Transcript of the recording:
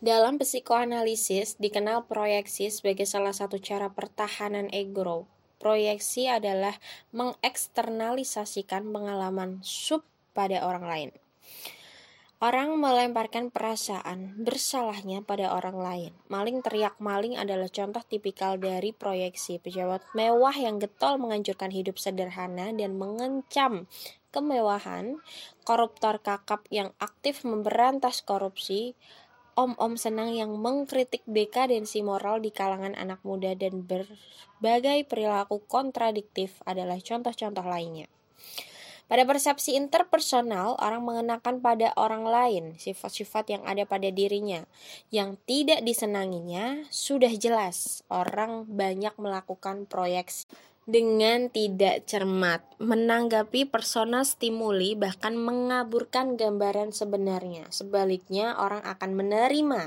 Dalam psikoanalisis, dikenal proyeksi sebagai salah satu cara pertahanan ego. Proyeksi adalah mengeksternalisasikan pengalaman sub pada orang lain. Orang melemparkan perasaan bersalahnya pada orang lain. Maling teriak maling adalah contoh tipikal dari proyeksi. Pejabat mewah yang getol menganjurkan hidup sederhana dan mengencam kemewahan. Koruptor kakap yang aktif memberantas korupsi om-om senang yang mengkritik dekadensi moral di kalangan anak muda dan berbagai perilaku kontradiktif adalah contoh-contoh lainnya. Pada persepsi interpersonal, orang mengenakan pada orang lain sifat-sifat yang ada pada dirinya. Yang tidak disenanginya sudah jelas, orang banyak melakukan proyeksi dengan tidak cermat, menanggapi persona stimuli, bahkan mengaburkan gambaran sebenarnya. Sebaliknya, orang akan menerima